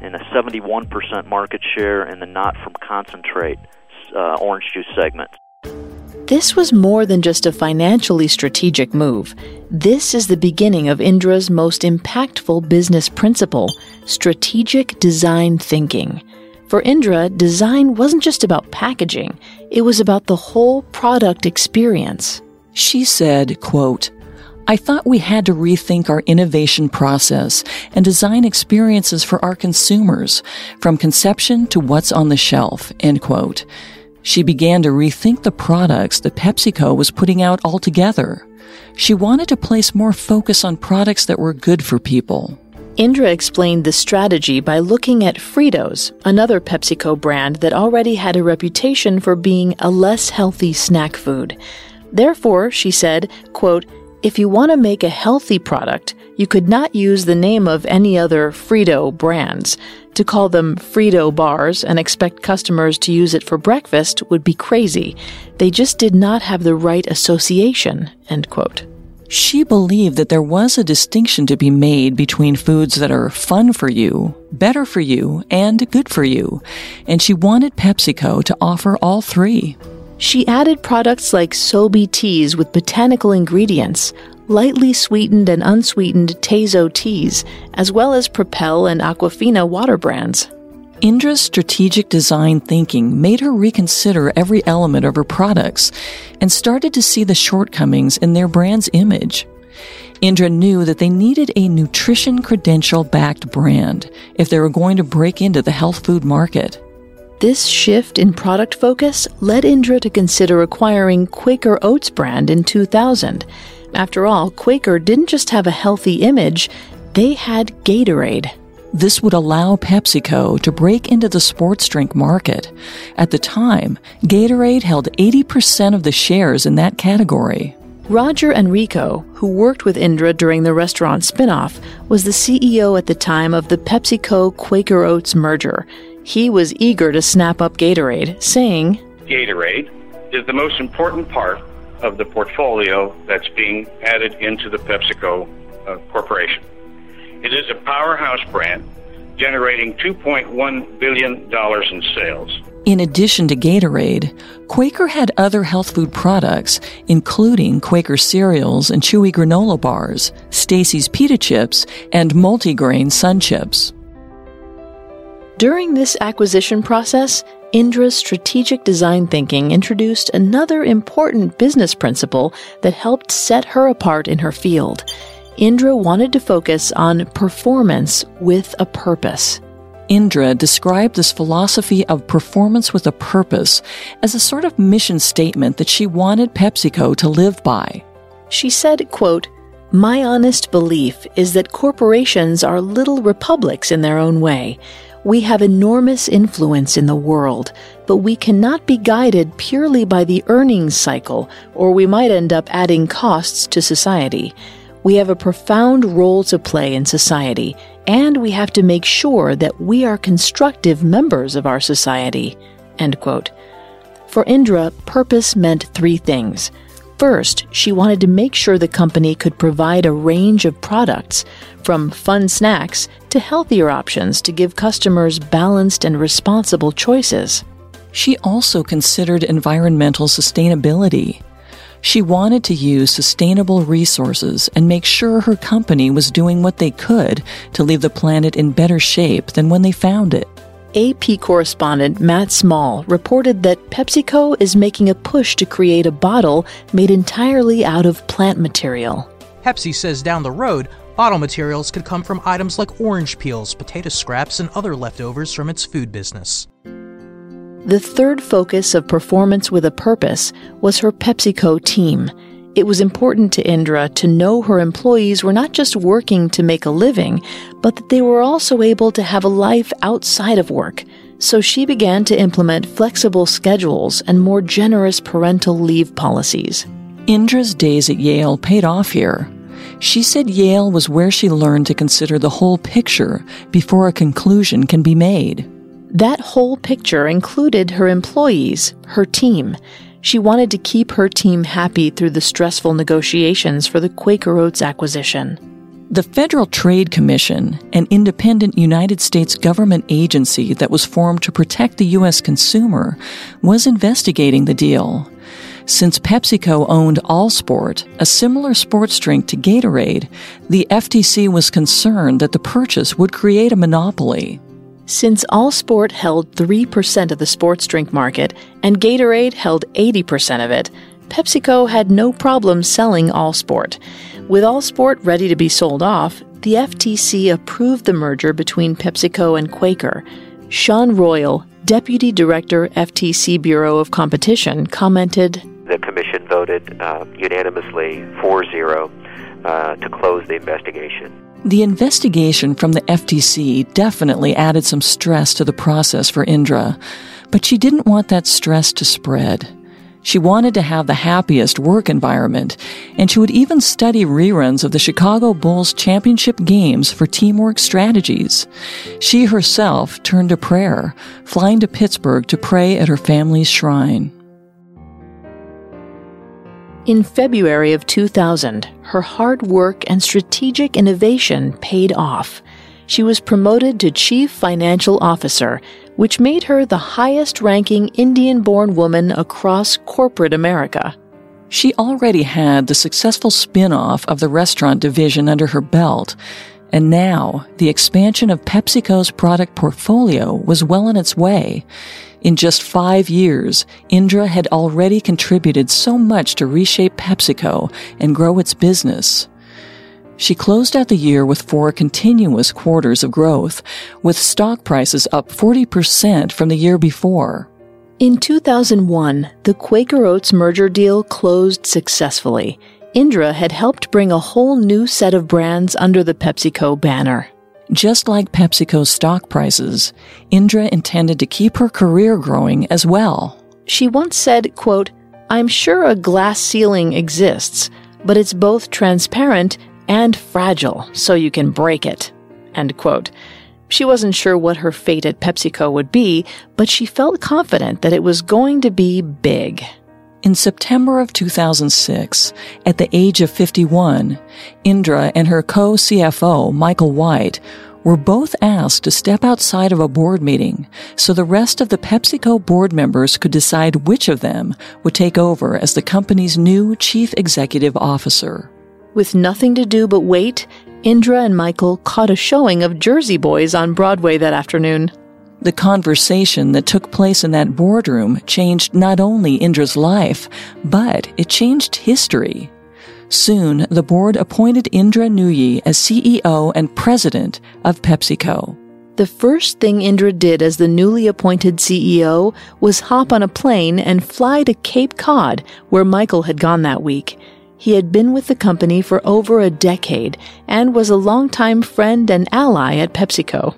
and a 71% market share in the not from concentrate uh, orange juice segment. This was more than just a financially strategic move. This is the beginning of Indra's most impactful business principle strategic design thinking. For Indra, design wasn't just about packaging, it was about the whole product experience. She said, quote, I thought we had to rethink our innovation process and design experiences for our consumers, from conception to what's on the shelf, end quote. She began to rethink the products that PepsiCo was putting out altogether. She wanted to place more focus on products that were good for people. Indra explained the strategy by looking at Fritos, another PepsiCo brand that already had a reputation for being a less healthy snack food. Therefore, she said, quote, if you want to make a healthy product, you could not use the name of any other Frito brands. To call them Frito bars and expect customers to use it for breakfast would be crazy. They just did not have the right association. End quote. She believed that there was a distinction to be made between foods that are fun for you, better for you, and good for you, and she wanted PepsiCo to offer all three. She added products like Sobe teas with botanical ingredients, lightly sweetened and unsweetened Tazo teas, as well as Propel and Aquafina water brands. Indra's strategic design thinking made her reconsider every element of her products and started to see the shortcomings in their brand's image. Indra knew that they needed a nutrition credential backed brand if they were going to break into the health food market. This shift in product focus led Indra to consider acquiring Quaker Oats brand in 2000. After all, Quaker didn't just have a healthy image, they had Gatorade. This would allow PepsiCo to break into the sports drink market. At the time, Gatorade held 80% of the shares in that category. Roger Enrico, who worked with Indra during the restaurant spinoff, was the CEO at the time of the PepsiCo Quaker Oats merger. He was eager to snap up Gatorade, saying, Gatorade is the most important part of the portfolio that's being added into the PepsiCo uh, Corporation. It is a powerhouse brand generating $2.1 billion in sales. In addition to Gatorade, Quaker had other health food products, including Quaker cereals and chewy granola bars, Stacy's pita chips, and multigrain sun chips. During this acquisition process, Indra's strategic design thinking introduced another important business principle that helped set her apart in her field. Indra wanted to focus on performance with a purpose. Indra described this philosophy of performance with a purpose as a sort of mission statement that she wanted PepsiCo to live by. She said, quote, My honest belief is that corporations are little republics in their own way. We have enormous influence in the world, but we cannot be guided purely by the earnings cycle, or we might end up adding costs to society. We have a profound role to play in society, and we have to make sure that we are constructive members of our society. End quote. For Indra, purpose meant three things First, she wanted to make sure the company could provide a range of products, from fun snacks to healthier options to give customers balanced and responsible choices. She also considered environmental sustainability. She wanted to use sustainable resources and make sure her company was doing what they could to leave the planet in better shape than when they found it. AP correspondent Matt Small reported that PepsiCo is making a push to create a bottle made entirely out of plant material. Pepsi says down the road, bottle materials could come from items like orange peels, potato scraps, and other leftovers from its food business. The third focus of Performance with a Purpose was her PepsiCo team. It was important to Indra to know her employees were not just working to make a living, but that they were also able to have a life outside of work. So she began to implement flexible schedules and more generous parental leave policies. Indra's days at Yale paid off here. She said Yale was where she learned to consider the whole picture before a conclusion can be made. That whole picture included her employees, her team. She wanted to keep her team happy through the stressful negotiations for the Quaker Oats acquisition. The Federal Trade Commission, an independent United States government agency that was formed to protect the U.S. consumer, was investigating the deal. Since PepsiCo owned Allsport, a similar sports drink to Gatorade, the FTC was concerned that the purchase would create a monopoly. Since Allsport held 3% of the sports drink market and Gatorade held 80% of it, PepsiCo had no problem selling Allsport. With Allsport ready to be sold off, the FTC approved the merger between PepsiCo and Quaker. Sean Royall, Deputy Director, FTC Bureau of Competition, commented The Commission voted uh, unanimously 4 0 uh, to close the investigation. The investigation from the FTC definitely added some stress to the process for Indra, but she didn't want that stress to spread. She wanted to have the happiest work environment, and she would even study reruns of the Chicago Bulls championship games for teamwork strategies. She herself turned to prayer, flying to Pittsburgh to pray at her family's shrine. In February of 2000, her hard work and strategic innovation paid off. She was promoted to Chief Financial Officer, which made her the highest ranking Indian born woman across corporate America. She already had the successful spin off of the restaurant division under her belt, and now the expansion of PepsiCo's product portfolio was well on its way. In just five years, Indra had already contributed so much to reshape PepsiCo and grow its business. She closed out the year with four continuous quarters of growth, with stock prices up 40% from the year before. In 2001, the Quaker Oats merger deal closed successfully. Indra had helped bring a whole new set of brands under the PepsiCo banner. Just like PepsiCo's stock prices, Indra intended to keep her career growing as well. She once said, quote, I'm sure a glass ceiling exists, but it's both transparent and fragile, so you can break it. End quote. She wasn't sure what her fate at PepsiCo would be, but she felt confident that it was going to be big. In September of 2006, at the age of 51, Indra and her co CFO, Michael White, were both asked to step outside of a board meeting so the rest of the PepsiCo board members could decide which of them would take over as the company's new chief executive officer. With nothing to do but wait, Indra and Michael caught a showing of Jersey Boys on Broadway that afternoon. The conversation that took place in that boardroom changed not only Indra's life, but it changed history. Soon, the board appointed Indra Nooyi as CEO and president of PepsiCo. The first thing Indra did as the newly appointed CEO was hop on a plane and fly to Cape Cod, where Michael had gone that week. He had been with the company for over a decade and was a longtime friend and ally at PepsiCo.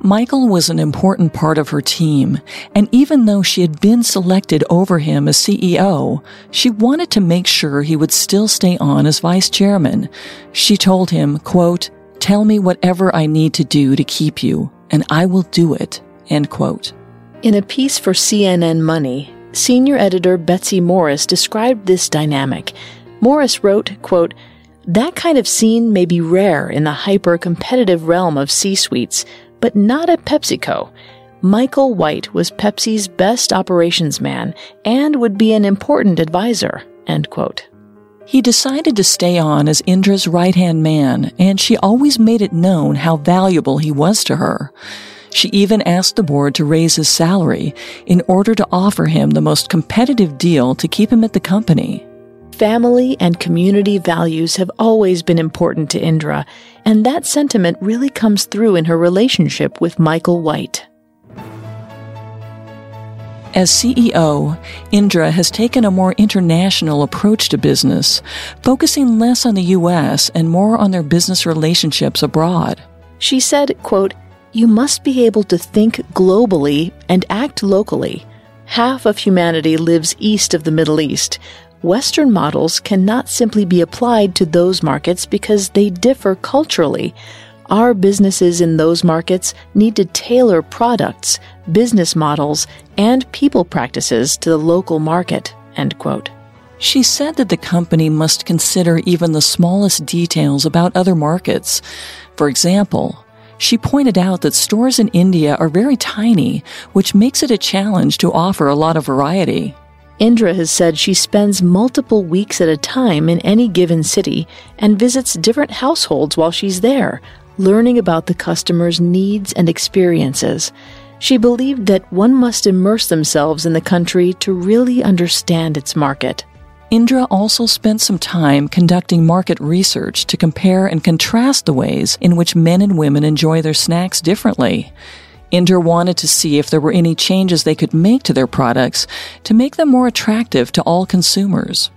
Michael was an important part of her team, and even though she had been selected over him as CEO, she wanted to make sure he would still stay on as vice chairman. She told him, quote, Tell me whatever I need to do to keep you, and I will do it, end quote. In a piece for CNN Money, senior editor Betsy Morris described this dynamic. Morris wrote, quote, that kind of scene may be rare in the hyper competitive realm of C suites, but not at PepsiCo. Michael White was Pepsi's best operations man and would be an important advisor. End quote. He decided to stay on as Indra's right hand man, and she always made it known how valuable he was to her. She even asked the board to raise his salary in order to offer him the most competitive deal to keep him at the company. Family and community values have always been important to Indra, and that sentiment really comes through in her relationship with Michael White. As CEO, Indra has taken a more international approach to business, focusing less on the U.S. and more on their business relationships abroad. She said, quote, You must be able to think globally and act locally. Half of humanity lives east of the Middle East, Western models cannot simply be applied to those markets because they differ culturally. Our businesses in those markets need to tailor products, business models, and people practices to the local market. End quote. She said that the company must consider even the smallest details about other markets. For example, she pointed out that stores in India are very tiny, which makes it a challenge to offer a lot of variety. Indra has said she spends multiple weeks at a time in any given city and visits different households while she's there, learning about the customer's needs and experiences. She believed that one must immerse themselves in the country to really understand its market. Indra also spent some time conducting market research to compare and contrast the ways in which men and women enjoy their snacks differently. Indra wanted to see if there were any changes they could make to their products to make them more attractive to all consumers.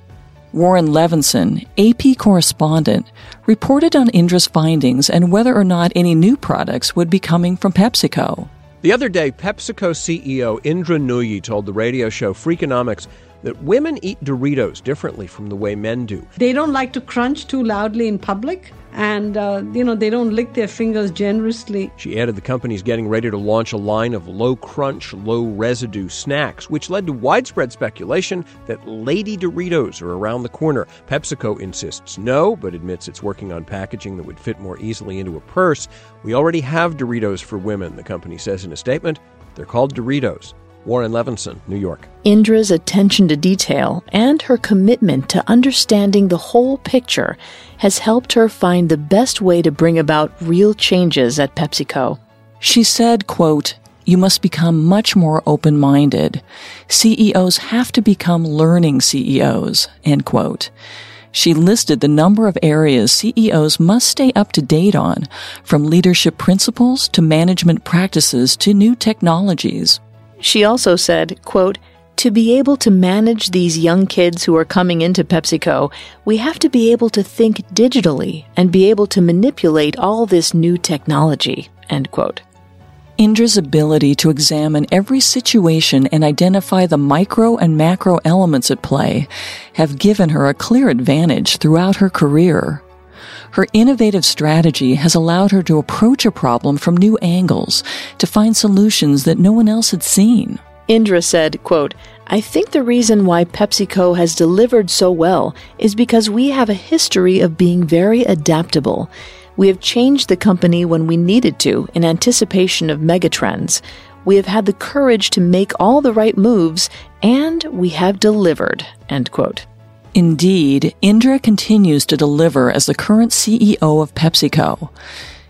Warren Levinson, AP correspondent, reported on Indra's findings and whether or not any new products would be coming from PepsiCo. The other day, PepsiCo CEO Indra Nooyi told the radio show Freakonomics that women eat Doritos differently from the way men do. They don't like to crunch too loudly in public and uh, you know they don't lick their fingers generously. She added the company's getting ready to launch a line of low crunch, low residue snacks, which led to widespread speculation that Lady Doritos are around the corner. PepsiCo insists no, but admits it's working on packaging that would fit more easily into a purse. We already have Doritos for women, the company says in a statement. They're called Doritos. Warren Levinson, New York. Indra's attention to detail and her commitment to understanding the whole picture has helped her find the best way to bring about real changes at PepsiCo. She said, quote, you must become much more open-minded. CEOs have to become learning CEOs, end quote. She listed the number of areas CEOs must stay up to date on, from leadership principles to management practices to new technologies. She also said, quote, to be able to manage these young kids who are coming into PepsiCo, we have to be able to think digitally and be able to manipulate all this new technology. End quote. Indra's ability to examine every situation and identify the micro and macro elements at play have given her a clear advantage throughout her career. Her innovative strategy has allowed her to approach a problem from new angles to find solutions that no one else had seen. Indra said, quote, I think the reason why PepsiCo has delivered so well is because we have a history of being very adaptable. We have changed the company when we needed to in anticipation of megatrends. We have had the courage to make all the right moves, and we have delivered. End quote. Indeed, Indra continues to deliver as the current CEO of PepsiCo.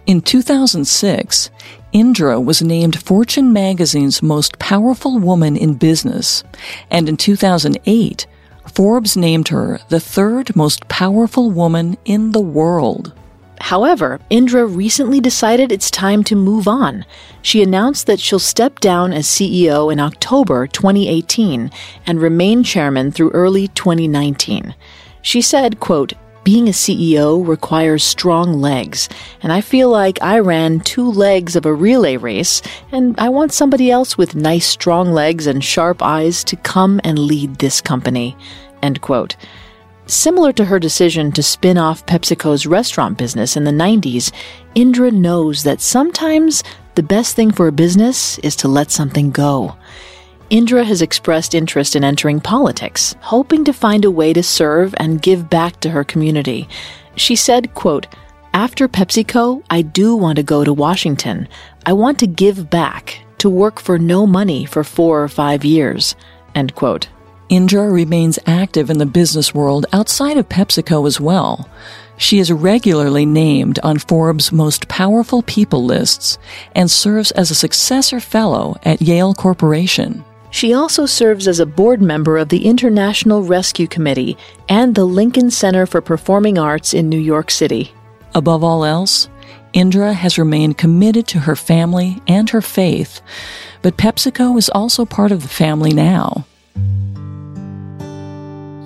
In 2006, Indra was named Fortune magazine's most powerful woman in business, and in 2008, Forbes named her the third most powerful woman in the world. However, Indra recently decided it's time to move on. She announced that she'll step down as CEO in October 2018 and remain chairman through early 2019. She said, quote, being a CEO requires strong legs, and I feel like I ran two legs of a relay race, and I want somebody else with nice strong legs and sharp eyes to come and lead this company. End quote. Similar to her decision to spin off PepsiCo's restaurant business in the 90s, Indra knows that sometimes the best thing for a business is to let something go. Indra has expressed interest in entering politics, hoping to find a way to serve and give back to her community. She said, quote, After PepsiCo, I do want to go to Washington. I want to give back, to work for no money for four or five years. End quote. Indra remains active in the business world outside of PepsiCo as well. She is regularly named on Forbes' most powerful people lists and serves as a successor fellow at Yale Corporation. She also serves as a board member of the International Rescue Committee and the Lincoln Center for Performing Arts in New York City. Above all else, Indra has remained committed to her family and her faith, but PepsiCo is also part of the family now.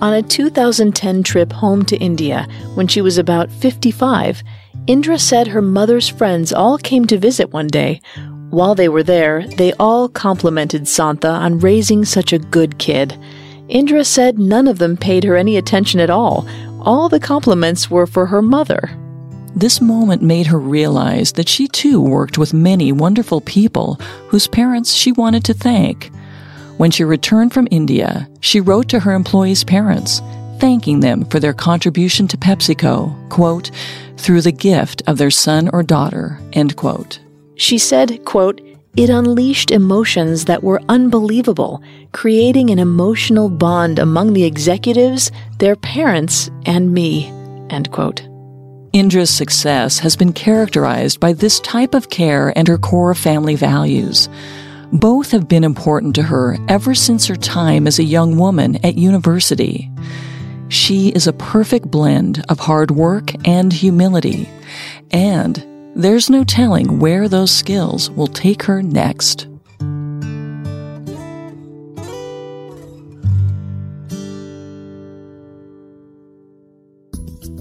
On a 2010 trip home to India, when she was about 55, Indra said her mother's friends all came to visit one day. While they were there, they all complimented Santha on raising such a good kid. Indra said none of them paid her any attention at all. All the compliments were for her mother. This moment made her realize that she too worked with many wonderful people whose parents she wanted to thank. When she returned from India, she wrote to her employees' parents, thanking them for their contribution to PepsiCo, quote, through the gift of their son or daughter, end quote. She said, quote, it unleashed emotions that were unbelievable, creating an emotional bond among the executives, their parents, and me. End quote. Indra's success has been characterized by this type of care and her core family values. Both have been important to her ever since her time as a young woman at university. She is a perfect blend of hard work and humility, and there's no telling where those skills will take her next.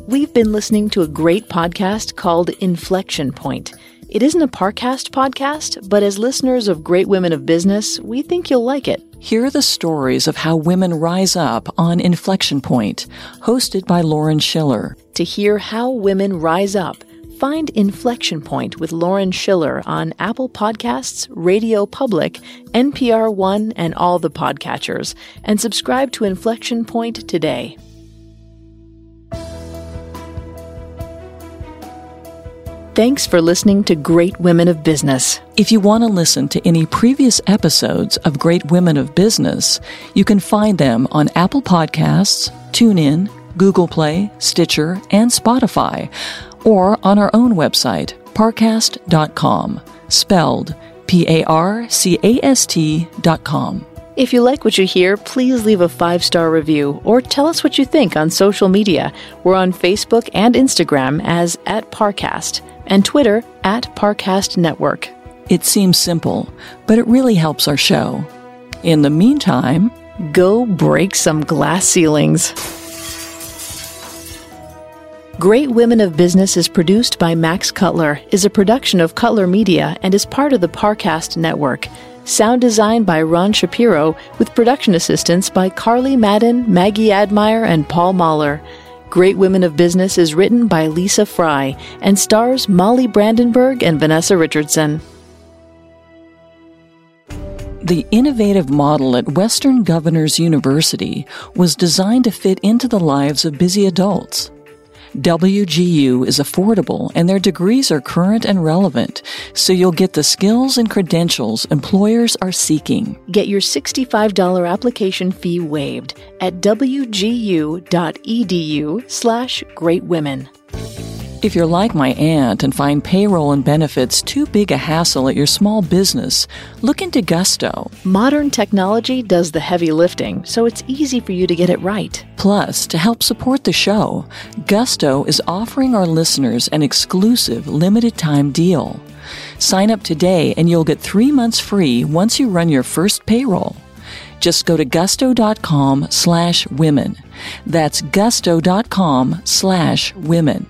We've been listening to a great podcast called Inflection Point. It isn't a Parcast podcast, but as listeners of Great Women of Business, we think you'll like it. Hear the stories of how women rise up on Inflection Point, hosted by Lauren Schiller. To hear how women rise up, find Inflection Point with Lauren Schiller on Apple Podcasts, Radio Public, NPR One, and all the podcatchers, and subscribe to Inflection Point today. Thanks for listening to Great Women of Business. If you want to listen to any previous episodes of Great Women of Business, you can find them on Apple Podcasts, TuneIn, Google Play, Stitcher, and Spotify, or on our own website, parcast.com, spelled P A R C A S T.com. If you like what you hear, please leave a five star review or tell us what you think on social media. We're on Facebook and Instagram as at Parcast and Twitter at Parcast Network. It seems simple, but it really helps our show. In the meantime, go break some glass ceilings. Great Women of Business is produced by Max Cutler, is a production of Cutler Media, and is part of the Parcast Network. Sound design by Ron Shapiro, with production assistance by Carly Madden, Maggie Admire, and Paul Mahler. Great Women of Business is written by Lisa Fry and stars Molly Brandenburg and Vanessa Richardson. The innovative model at Western Governors University was designed to fit into the lives of busy adults. WGU is affordable and their degrees are current and relevant, so you'll get the skills and credentials employers are seeking. Get your $65 application fee waived at wgu.edu slash greatwomen. If you're like my aunt and find payroll and benefits too big a hassle at your small business, look into Gusto. Modern technology does the heavy lifting, so it's easy for you to get it right. Plus, to help support the show, Gusto is offering our listeners an exclusive limited time deal. Sign up today and you'll get three months free once you run your first payroll. Just go to gusto.com slash women. That's gusto.com slash women.